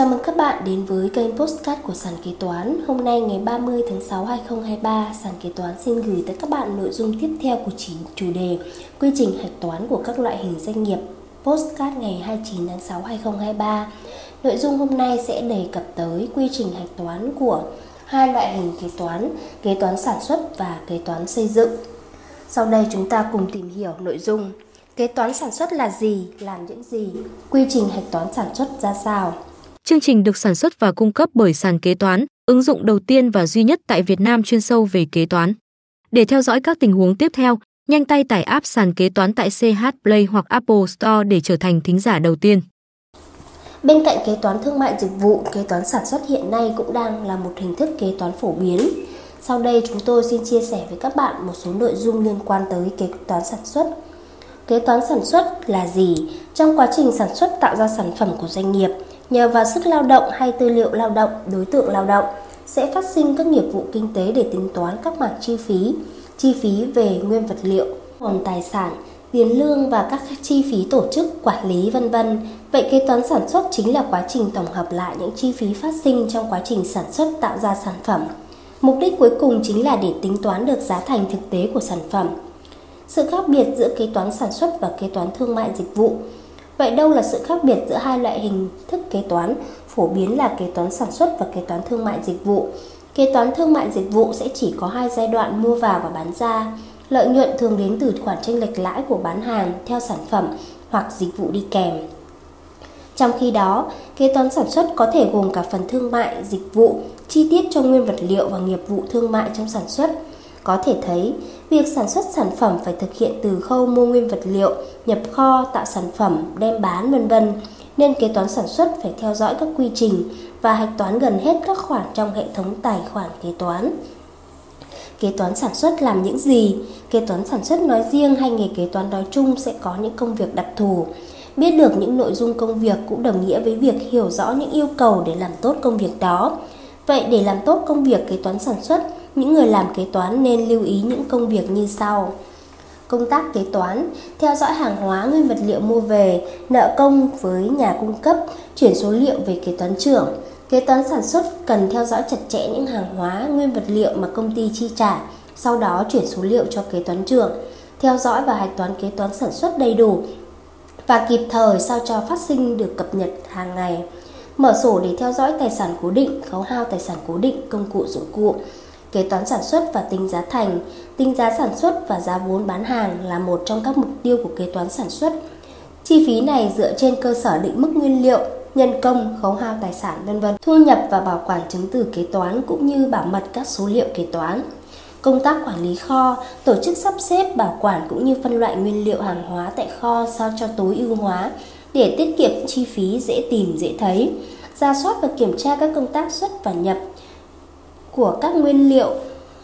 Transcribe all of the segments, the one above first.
Chào mừng các bạn đến với kênh Postcard của Sàn Kế Toán. Hôm nay ngày 30 tháng 6 2023, Sàn Kế Toán xin gửi tới các bạn nội dung tiếp theo của chính chủ đề Quy trình hạch toán của các loại hình doanh nghiệp Postcard ngày 29 tháng 6 2023. Nội dung hôm nay sẽ đề cập tới quy trình hạch toán của hai loại hình kế toán, kế toán sản xuất và kế toán xây dựng. Sau đây chúng ta cùng tìm hiểu nội dung Kế toán sản xuất là gì, làm những gì, quy trình hạch toán sản xuất ra sao. Chương trình được sản xuất và cung cấp bởi sàn kế toán, ứng dụng đầu tiên và duy nhất tại Việt Nam chuyên sâu về kế toán. Để theo dõi các tình huống tiếp theo, nhanh tay tải app sàn kế toán tại CH Play hoặc Apple Store để trở thành thính giả đầu tiên. Bên cạnh kế toán thương mại dịch vụ, kế toán sản xuất hiện nay cũng đang là một hình thức kế toán phổ biến. Sau đây chúng tôi xin chia sẻ với các bạn một số nội dung liên quan tới kế toán sản xuất. Kế toán sản xuất là gì? Trong quá trình sản xuất tạo ra sản phẩm của doanh nghiệp, nhờ vào sức lao động hay tư liệu lao động, đối tượng lao động sẽ phát sinh các nghiệp vụ kinh tế để tính toán các mặt chi phí, chi phí về nguyên vật liệu, nguồn tài sản, tiền lương và các chi phí tổ chức, quản lý vân vân. Vậy kế toán sản xuất chính là quá trình tổng hợp lại những chi phí phát sinh trong quá trình sản xuất tạo ra sản phẩm. Mục đích cuối cùng chính là để tính toán được giá thành thực tế của sản phẩm. Sự khác biệt giữa kế toán sản xuất và kế toán thương mại dịch vụ Vậy đâu là sự khác biệt giữa hai loại hình thức kế toán? Phổ biến là kế toán sản xuất và kế toán thương mại dịch vụ. Kế toán thương mại dịch vụ sẽ chỉ có hai giai đoạn mua vào và bán ra. Lợi nhuận thường đến từ khoản chênh lệch lãi của bán hàng theo sản phẩm hoặc dịch vụ đi kèm. Trong khi đó, kế toán sản xuất có thể gồm cả phần thương mại, dịch vụ, chi tiết cho nguyên vật liệu và nghiệp vụ thương mại trong sản xuất. Có thể thấy, việc sản xuất sản phẩm phải thực hiện từ khâu mua nguyên vật liệu, nhập kho, tạo sản phẩm, đem bán vân vân, nên kế toán sản xuất phải theo dõi các quy trình và hạch toán gần hết các khoản trong hệ thống tài khoản kế toán. Kế toán sản xuất làm những gì? Kế toán sản xuất nói riêng hay nghề kế toán nói chung sẽ có những công việc đặc thù. Biết được những nội dung công việc cũng đồng nghĩa với việc hiểu rõ những yêu cầu để làm tốt công việc đó. Vậy để làm tốt công việc kế toán sản xuất, những người làm kế toán nên lưu ý những công việc như sau. Công tác kế toán, theo dõi hàng hóa nguyên vật liệu mua về, nợ công với nhà cung cấp, chuyển số liệu về kế toán trưởng. Kế toán sản xuất cần theo dõi chặt chẽ những hàng hóa, nguyên vật liệu mà công ty chi trả, sau đó chuyển số liệu cho kế toán trưởng. Theo dõi và hạch toán kế toán sản xuất đầy đủ và kịp thời sao cho phát sinh được cập nhật hàng ngày. Mở sổ để theo dõi tài sản cố định, khấu hao tài sản cố định, công cụ dụng cụ. Kế toán sản xuất và tính giá thành, tính giá sản xuất và giá vốn bán hàng là một trong các mục tiêu của kế toán sản xuất. Chi phí này dựa trên cơ sở định mức nguyên liệu, nhân công, khấu hao tài sản vân vân, thu nhập và bảo quản chứng từ kế toán cũng như bảo mật các số liệu kế toán. Công tác quản lý kho, tổ chức sắp xếp, bảo quản cũng như phân loại nguyên liệu hàng hóa tại kho sao cho tối ưu hóa để tiết kiệm chi phí dễ tìm dễ thấy. Ra soát và kiểm tra các công tác xuất và nhập, của các nguyên liệu,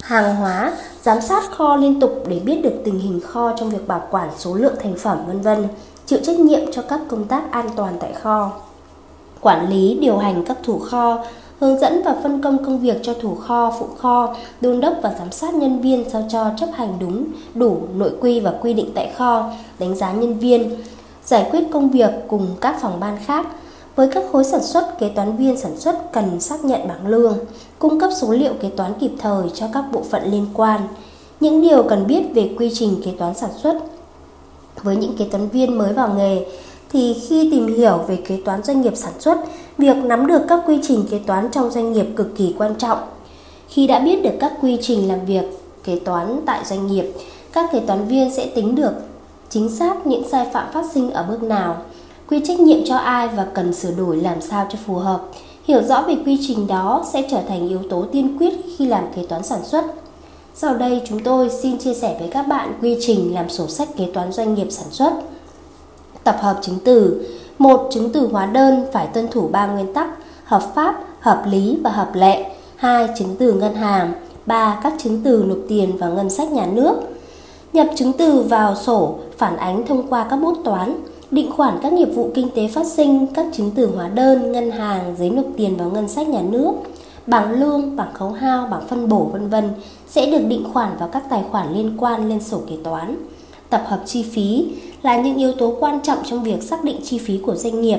hàng hóa, giám sát kho liên tục để biết được tình hình kho trong việc bảo quản số lượng thành phẩm vân vân, chịu trách nhiệm cho các công tác an toàn tại kho. Quản lý, điều hành các thủ kho, hướng dẫn và phân công công việc cho thủ kho, phụ kho, đôn đốc và giám sát nhân viên sao cho chấp hành đúng, đủ nội quy và quy định tại kho, đánh giá nhân viên, giải quyết công việc cùng các phòng ban khác, với các khối sản xuất, kế toán viên sản xuất cần xác nhận bảng lương, cung cấp số liệu kế toán kịp thời cho các bộ phận liên quan. Những điều cần biết về quy trình kế toán sản xuất. Với những kế toán viên mới vào nghề thì khi tìm hiểu về kế toán doanh nghiệp sản xuất, việc nắm được các quy trình kế toán trong doanh nghiệp cực kỳ quan trọng. Khi đã biết được các quy trình làm việc kế toán tại doanh nghiệp, các kế toán viên sẽ tính được chính xác những sai phạm phát sinh ở bước nào quy trách nhiệm cho ai và cần sửa đổi làm sao cho phù hợp. Hiểu rõ về quy trình đó sẽ trở thành yếu tố tiên quyết khi làm kế toán sản xuất. Sau đây chúng tôi xin chia sẻ với các bạn quy trình làm sổ sách kế toán doanh nghiệp sản xuất. Tập hợp chứng từ. Một chứng từ hóa đơn phải tuân thủ 3 nguyên tắc: hợp pháp, hợp lý và hợp lệ. 2. Chứng từ ngân hàng. 3. Các chứng từ nộp tiền vào ngân sách nhà nước. Nhập chứng từ vào sổ phản ánh thông qua các bút toán định khoản các nghiệp vụ kinh tế phát sinh, các chứng từ hóa đơn, ngân hàng, giấy nộp tiền vào ngân sách nhà nước, bảng lương, bảng khấu hao, bảng phân bổ vân vân sẽ được định khoản vào các tài khoản liên quan lên sổ kế toán. Tập hợp chi phí là những yếu tố quan trọng trong việc xác định chi phí của doanh nghiệp.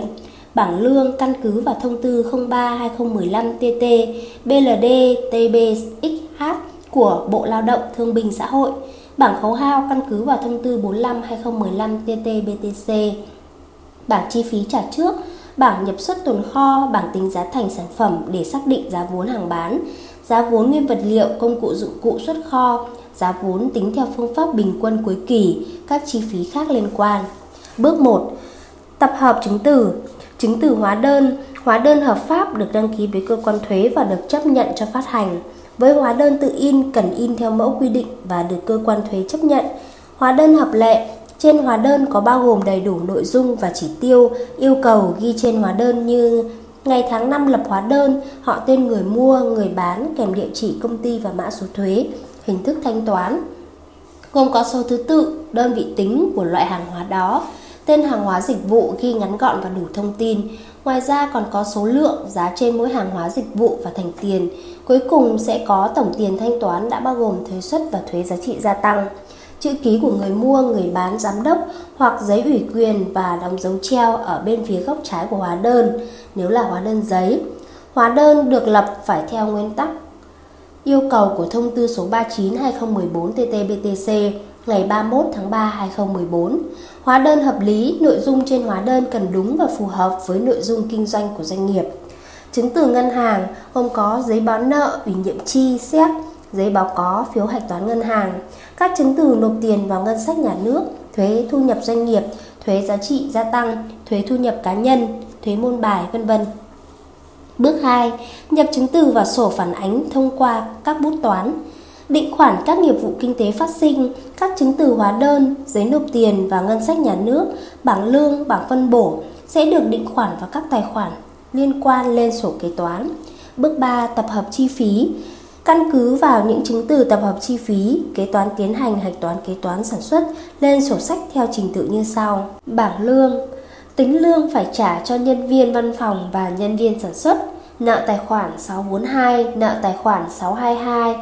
Bảng lương căn cứ vào thông tư 03/2015/TT BLD TBXH của Bộ Lao động Thương binh Xã hội. Bảng khấu hao căn cứ vào thông tư 45/2015/TT BTC. Bảng chi phí trả trước, bảng nhập xuất tồn kho, bảng tính giá thành sản phẩm để xác định giá vốn hàng bán, giá vốn nguyên vật liệu, công cụ dụng cụ xuất kho, giá vốn tính theo phương pháp bình quân cuối kỳ, các chi phí khác liên quan. Bước 1. Tập hợp chứng từ Chứng từ hóa đơn Hóa đơn hợp pháp được đăng ký với cơ quan thuế và được chấp nhận cho phát hành. Với hóa đơn tự in cần in theo mẫu quy định và được cơ quan thuế chấp nhận. Hóa đơn hợp lệ trên hóa đơn có bao gồm đầy đủ nội dung và chỉ tiêu yêu cầu ghi trên hóa đơn như ngày tháng năm lập hóa đơn, họ tên người mua, người bán kèm địa chỉ công ty và mã số thuế, hình thức thanh toán. Gồm có số thứ tự, đơn vị tính của loại hàng hóa đó, tên hàng hóa dịch vụ ghi ngắn gọn và đủ thông tin. Ngoài ra còn có số lượng, giá trên mỗi hàng hóa dịch vụ và thành tiền. Cuối cùng sẽ có tổng tiền thanh toán đã bao gồm thuế suất và thuế giá trị gia tăng. Chữ ký của người mua, người bán, giám đốc hoặc giấy ủy quyền và đóng dấu treo ở bên phía góc trái của hóa đơn nếu là hóa đơn giấy. Hóa đơn được lập phải theo nguyên tắc yêu cầu của thông tư số 39/2014 TT-BTC ngày 31 tháng 3 2014. Hóa đơn hợp lý, nội dung trên hóa đơn cần đúng và phù hợp với nội dung kinh doanh của doanh nghiệp. Chứng từ ngân hàng gồm có giấy báo nợ, ủy nhiệm chi, xét, giấy báo có, phiếu hạch toán ngân hàng, các chứng từ nộp tiền vào ngân sách nhà nước, thuế thu nhập doanh nghiệp, thuế giá trị gia tăng, thuế thu nhập cá nhân, thuế môn bài, vân vân. Bước 2. Nhập chứng từ vào sổ phản ánh thông qua các bút toán. Định khoản các nghiệp vụ kinh tế phát sinh, các chứng từ hóa đơn, giấy nộp tiền và ngân sách nhà nước, bảng lương, bảng phân bổ sẽ được định khoản vào các tài khoản liên quan lên sổ kế toán. Bước 3. Tập hợp chi phí. Căn cứ vào những chứng từ tập hợp chi phí, kế toán tiến hành hạch toán kế toán sản xuất lên sổ sách theo trình tự như sau. Bảng lương Tính lương phải trả cho nhân viên văn phòng và nhân viên sản xuất, nợ tài khoản 642, nợ tài khoản 622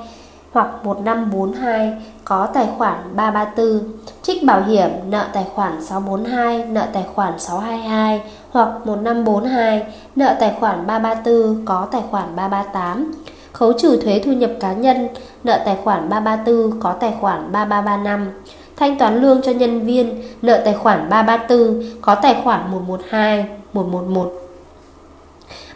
hoặc 1542 có tài khoản 334, trích bảo hiểm nợ tài khoản 642, nợ tài khoản 622 hoặc 1542, nợ tài khoản 334 có tài khoản 338 khấu trừ thuế thu nhập cá nhân, nợ tài khoản 334 có tài khoản 3335, thanh toán lương cho nhân viên, nợ tài khoản 334 có tài khoản 112, 111.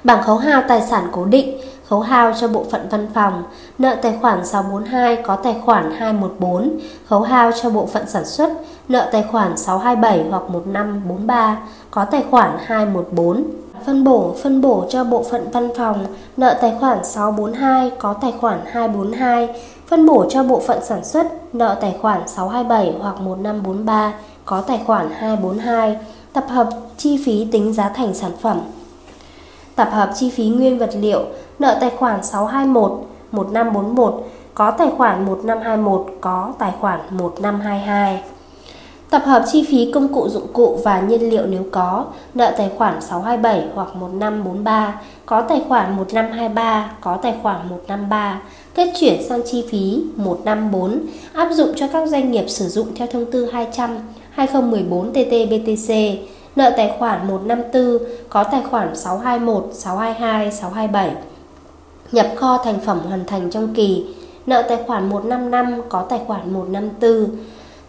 Bảng khấu hao tài sản cố định, khấu hao cho bộ phận văn phòng, nợ tài khoản 642 có tài khoản 214, khấu hao cho bộ phận sản xuất, nợ tài khoản 627 hoặc 1543 có tài khoản 214. Phân bổ, phân bổ cho bộ phận văn phòng, nợ tài khoản 642 có tài khoản 242, phân bổ cho bộ phận sản xuất, nợ tài khoản 627 hoặc 1543 có tài khoản 242, tập hợp chi phí tính giá thành sản phẩm. Tập hợp chi phí nguyên vật liệu, nợ tài khoản 621, 1541 có tài khoản 1521 có tài khoản 1522. Tập hợp chi phí công cụ dụng cụ và nhiên liệu nếu có, nợ tài khoản 627 hoặc 1543, có tài khoản 1523, có tài khoản 153, kết chuyển sang chi phí 154, áp dụng cho các doanh nghiệp sử dụng theo thông tư 200 2014 TT-BTC, nợ tài khoản 154, có tài khoản 621, 622, 627. Nhập kho thành phẩm hoàn thành trong kỳ, nợ tài khoản 155, có tài khoản 154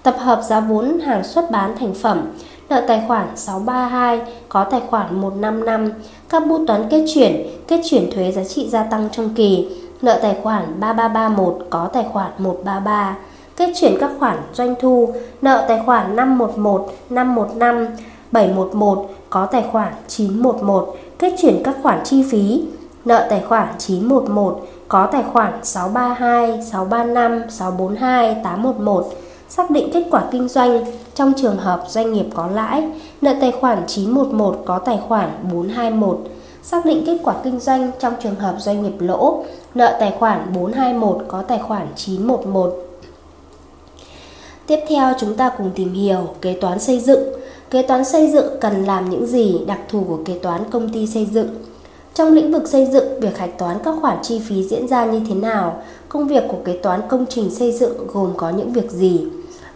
Tập hợp giá vốn hàng xuất bán thành phẩm, nợ tài khoản 632 có tài khoản 155, các bút toán kết chuyển, kết chuyển thuế giá trị gia tăng trong kỳ, nợ tài khoản 3331 có tài khoản 133, kết chuyển các khoản doanh thu, nợ tài khoản 511, 515, 711 có tài khoản 911, kết chuyển các khoản chi phí, nợ tài khoản 911 có tài khoản 632, 635, 642, 811 xác định kết quả kinh doanh trong trường hợp doanh nghiệp có lãi, nợ tài khoản 911 có tài khoản 421, xác định kết quả kinh doanh trong trường hợp doanh nghiệp lỗ, nợ tài khoản 421 có tài khoản 911. Tiếp theo chúng ta cùng tìm hiểu kế toán xây dựng. Kế toán xây dựng cần làm những gì đặc thù của kế toán công ty xây dựng. Trong lĩnh vực xây dựng, việc hạch toán các khoản chi phí diễn ra như thế nào? Công việc của kế toán công trình xây dựng gồm có những việc gì?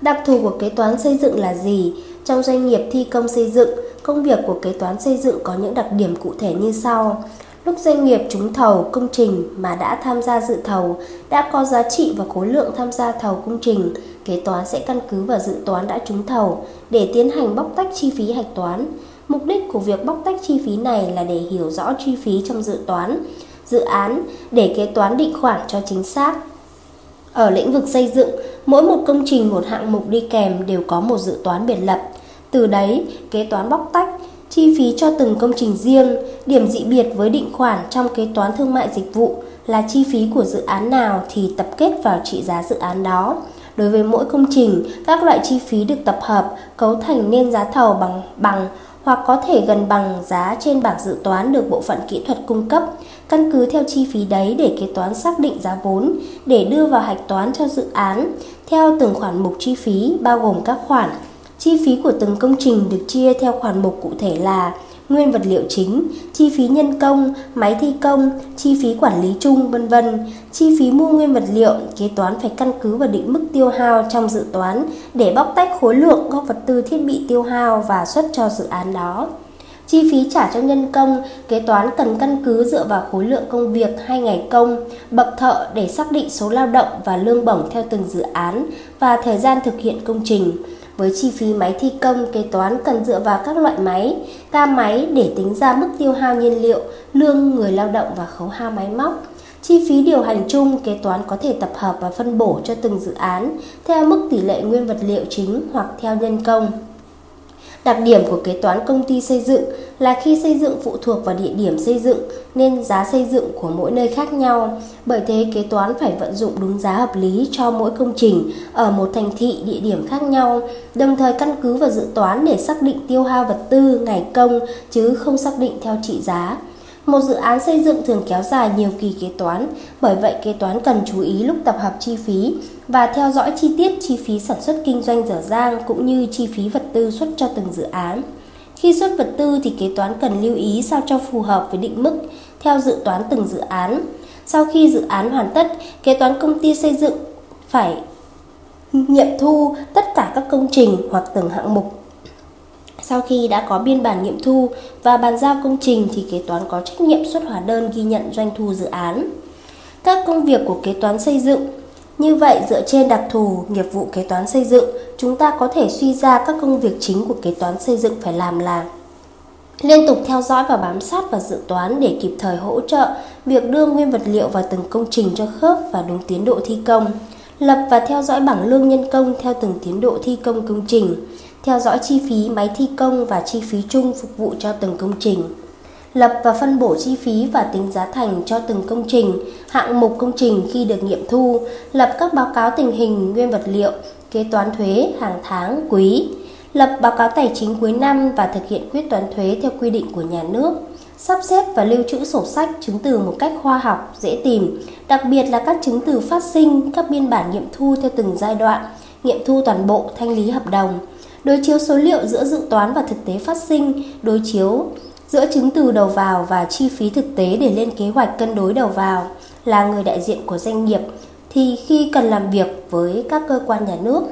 Đặc thù của kế toán xây dựng là gì? Trong doanh nghiệp thi công xây dựng công việc của kế toán xây dựng có những đặc điểm cụ thể như sau. Lúc doanh nghiệp trúng thầu công trình mà đã tham gia dự thầu đã có giá trị và khối lượng tham gia thầu công trình, kế toán sẽ căn cứ vào dự toán đã trúng thầu để tiến hành bóc tách chi phí hạch toán. Mục đích của việc bóc tách chi phí này là để hiểu rõ chi phí trong dự toán, dự án để kế toán định khoản cho chính xác. Ở lĩnh vực xây dựng, mỗi một công trình một hạng mục đi kèm đều có một dự toán biệt lập. Từ đấy, kế toán bóc tách chi phí cho từng công trình riêng, điểm dị biệt với định khoản trong kế toán thương mại dịch vụ là chi phí của dự án nào thì tập kết vào trị giá dự án đó. Đối với mỗi công trình, các loại chi phí được tập hợp cấu thành nên giá thầu bằng bằng hoặc có thể gần bằng giá trên bảng dự toán được bộ phận kỹ thuật cung cấp. Căn cứ theo chi phí đấy để kế toán xác định giá vốn, để đưa vào hạch toán cho dự án theo từng khoản mục chi phí, bao gồm các khoản Chi phí của từng công trình được chia theo khoản mục cụ thể là nguyên vật liệu chính, chi phí nhân công, máy thi công, chi phí quản lý chung vân vân. Chi phí mua nguyên vật liệu, kế toán phải căn cứ vào định mức tiêu hao trong dự toán để bóc tách khối lượng các vật tư thiết bị tiêu hao và xuất cho dự án đó. Chi phí trả cho nhân công, kế toán cần căn cứ dựa vào khối lượng công việc hay ngày công, bậc thợ để xác định số lao động và lương bổng theo từng dự án và thời gian thực hiện công trình. Với chi phí máy thi công, kế toán cần dựa vào các loại máy, ca máy để tính ra mức tiêu hao nhiên liệu, lương người lao động và khấu hao máy móc. Chi phí điều hành chung, kế toán có thể tập hợp và phân bổ cho từng dự án theo mức tỷ lệ nguyên vật liệu chính hoặc theo nhân công. Đặc điểm của kế toán công ty xây dựng là khi xây dựng phụ thuộc vào địa điểm xây dựng nên giá xây dựng của mỗi nơi khác nhau. Bởi thế kế toán phải vận dụng đúng giá hợp lý cho mỗi công trình ở một thành thị địa điểm khác nhau, đồng thời căn cứ vào dự toán để xác định tiêu hao vật tư, ngày công chứ không xác định theo trị giá. Một dự án xây dựng thường kéo dài nhiều kỳ kế toán, bởi vậy kế toán cần chú ý lúc tập hợp chi phí và theo dõi chi tiết chi phí sản xuất kinh doanh dở dang cũng như chi phí vật tư xuất cho từng dự án. Khi xuất vật tư thì kế toán cần lưu ý sao cho phù hợp với định mức theo dự toán từng dự án. Sau khi dự án hoàn tất, kế toán công ty xây dựng phải nghiệm thu tất cả các công trình hoặc từng hạng mục sau khi đã có biên bản nghiệm thu và bàn giao công trình thì kế toán có trách nhiệm xuất hóa đơn ghi nhận doanh thu dự án. Các công việc của kế toán xây dựng như vậy, dựa trên đặc thù nghiệp vụ kế toán xây dựng, chúng ta có thể suy ra các công việc chính của kế toán xây dựng phải làm là liên tục theo dõi và bám sát và dự toán để kịp thời hỗ trợ việc đưa nguyên vật liệu vào từng công trình cho khớp và đúng tiến độ thi công, lập và theo dõi bảng lương nhân công theo từng tiến độ thi công công trình, theo dõi chi phí máy thi công và chi phí chung phục vụ cho từng công trình. Lập và phân bổ chi phí và tính giá thành cho từng công trình, hạng mục công trình khi được nghiệm thu, lập các báo cáo tình hình nguyên vật liệu, kế toán thuế hàng tháng, quý, lập báo cáo tài chính cuối năm và thực hiện quyết toán thuế theo quy định của nhà nước, sắp xếp và lưu trữ sổ sách chứng từ một cách khoa học, dễ tìm, đặc biệt là các chứng từ phát sinh, các biên bản nghiệm thu theo từng giai đoạn, nghiệm thu toàn bộ, thanh lý hợp đồng, đối chiếu số liệu giữa dự toán và thực tế phát sinh, đối chiếu giữa chứng từ đầu vào và chi phí thực tế để lên kế hoạch cân đối đầu vào là người đại diện của doanh nghiệp thì khi cần làm việc với các cơ quan nhà nước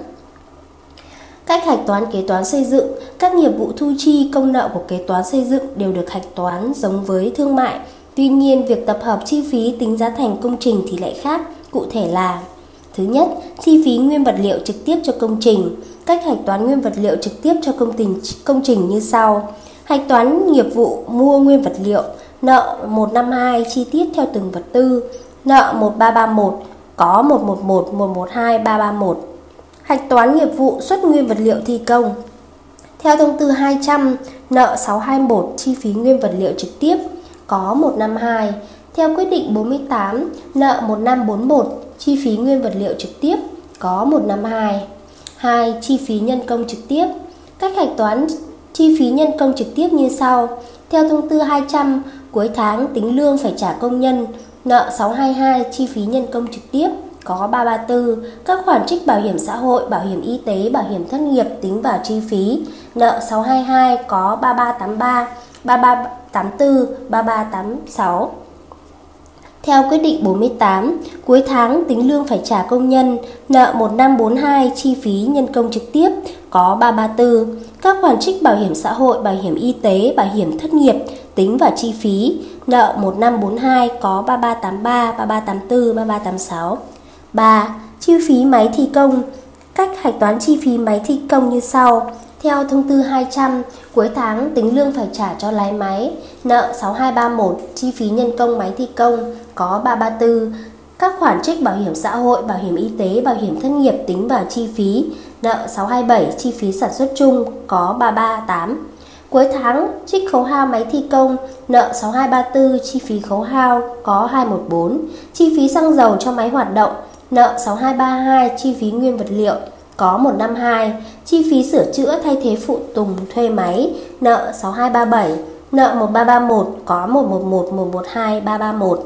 Cách hạch toán kế toán xây dựng, các nghiệp vụ thu chi công nợ của kế toán xây dựng đều được hạch toán giống với thương mại. Tuy nhiên, việc tập hợp chi phí tính giá thành công trình thì lại khác, cụ thể là Thứ nhất, chi phí nguyên vật liệu trực tiếp cho công trình. Cách hạch toán nguyên vật liệu trực tiếp cho công trình công trình như sau. Hạch toán nghiệp vụ mua nguyên vật liệu, nợ 152 chi tiết theo từng vật tư, nợ 1331 có 111, 112, 331. Hạch toán nghiệp vụ xuất nguyên vật liệu thi công. Theo thông tư 200, nợ 621 chi phí nguyên vật liệu trực tiếp có 152. Theo quyết định 48, nợ 1541 chi phí nguyên vật liệu trực tiếp có 152. 2. Chi phí nhân công trực tiếp. Cách hạch toán Chi phí nhân công trực tiếp như sau. Theo thông tư 200, cuối tháng tính lương phải trả công nhân, nợ 622 chi phí nhân công trực tiếp có 334, các khoản trích bảo hiểm xã hội, bảo hiểm y tế, bảo hiểm thất nghiệp tính vào chi phí, nợ 622 có 3383, 3384, 3386. Theo quyết định 48, cuối tháng tính lương phải trả công nhân, nợ 1542 chi phí nhân công trực tiếp có 334. Các khoản trích bảo hiểm xã hội, bảo hiểm y tế, bảo hiểm thất nghiệp tính vào chi phí nợ 1542 có 3383, 3384, 3386. 3. Chi phí máy thi công. Cách hạch toán chi phí máy thi công như sau. Theo thông tư 200, cuối tháng tính lương phải trả cho lái máy, nợ 6231, chi phí nhân công máy thi công có 334, các khoản trích bảo hiểm xã hội, bảo hiểm y tế, bảo hiểm thất nghiệp tính vào chi phí, nợ 627, chi phí sản xuất chung có 338. Cuối tháng, trích khấu hao máy thi công, nợ 6234, chi phí khấu hao có 214, chi phí xăng dầu cho máy hoạt động, nợ 6232, chi phí nguyên vật liệu có 152, chi phí sửa chữa thay thế phụ tùng thuê máy, nợ 6237, nợ 1331 có 111, 112, 331.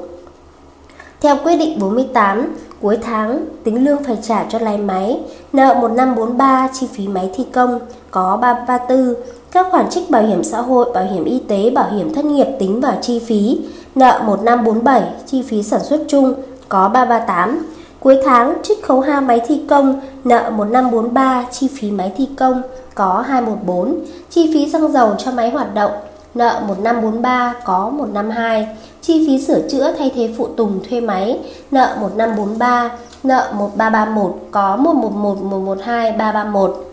Theo quyết định 48, cuối tháng tính lương phải trả cho lái máy, nợ 1543 chi phí máy thi công có 334, các khoản trích bảo hiểm xã hội, bảo hiểm y tế, bảo hiểm thất nghiệp tính vào chi phí, nợ 1547 chi phí sản xuất chung có 338. Cuối tháng trích khấu hao máy thi công, nợ 1543 chi phí máy thi công có 214, chi phí xăng dầu cho máy hoạt động, nợ 1543 có 152, chi phí sửa chữa thay thế phụ tùng thuê máy, nợ 1543, nợ 1331 có 111 112 331.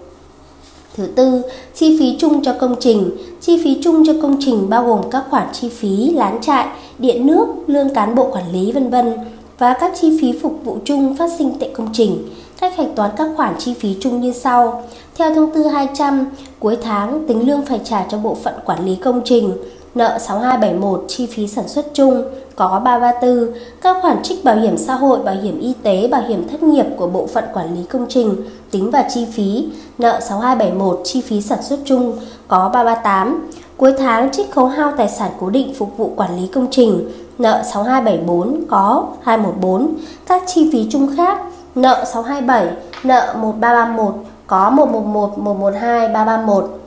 Thứ tư, chi phí chung cho công trình. Chi phí chung cho công trình bao gồm các khoản chi phí lán trại, điện nước, lương cán bộ quản lý vân vân và các chi phí phục vụ chung phát sinh tại công trình. Cách hạch toán các khoản chi phí chung như sau. Theo thông tư 200, cuối tháng tính lương phải trả cho bộ phận quản lý công trình, nợ 6271 chi phí sản xuất chung có 334, các khoản trích bảo hiểm xã hội, bảo hiểm y tế, bảo hiểm thất nghiệp của bộ phận quản lý công trình tính vào chi phí, nợ 6271 chi phí sản xuất chung có 338. Cuối tháng trích khấu hao tài sản cố định phục vụ quản lý công trình, nợ 6274 có 214, các chi phí chung khác, nợ 627, nợ 1331 có 111, 112, 331.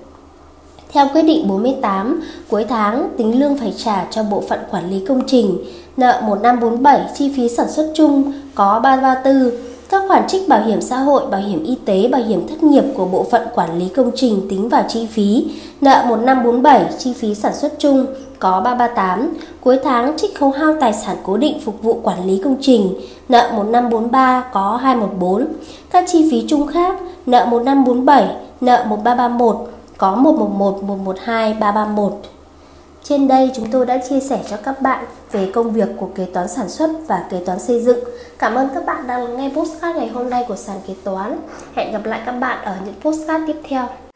Theo quyết định 48, cuối tháng tính lương phải trả cho bộ phận quản lý công trình, nợ 1547 chi phí sản xuất chung có 334, các khoản trích bảo hiểm xã hội, bảo hiểm y tế, bảo hiểm thất nghiệp của bộ phận quản lý công trình tính vào chi phí, nợ 1547 chi phí sản xuất chung có 338, cuối tháng trích khấu hao tài sản cố định phục vụ quản lý công trình, nợ 1543 có 214, các chi phí chung khác, nợ 1547, nợ 1331 có 111, 112, 331. Trên đây chúng tôi đã chia sẻ cho các bạn về công việc của kế toán sản xuất và kế toán xây dựng. Cảm ơn các bạn đã lắng nghe postcard ngày hôm nay của sàn kế toán. Hẹn gặp lại các bạn ở những postcard tiếp theo.